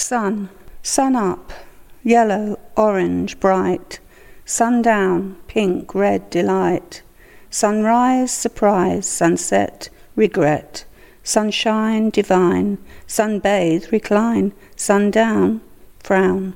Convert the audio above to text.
Sun, sun up, yellow, orange, bright. Sundown, pink, red, delight. Sunrise, surprise, sunset, regret. Sunshine, divine. Sunbathe, recline. Sundown, frown.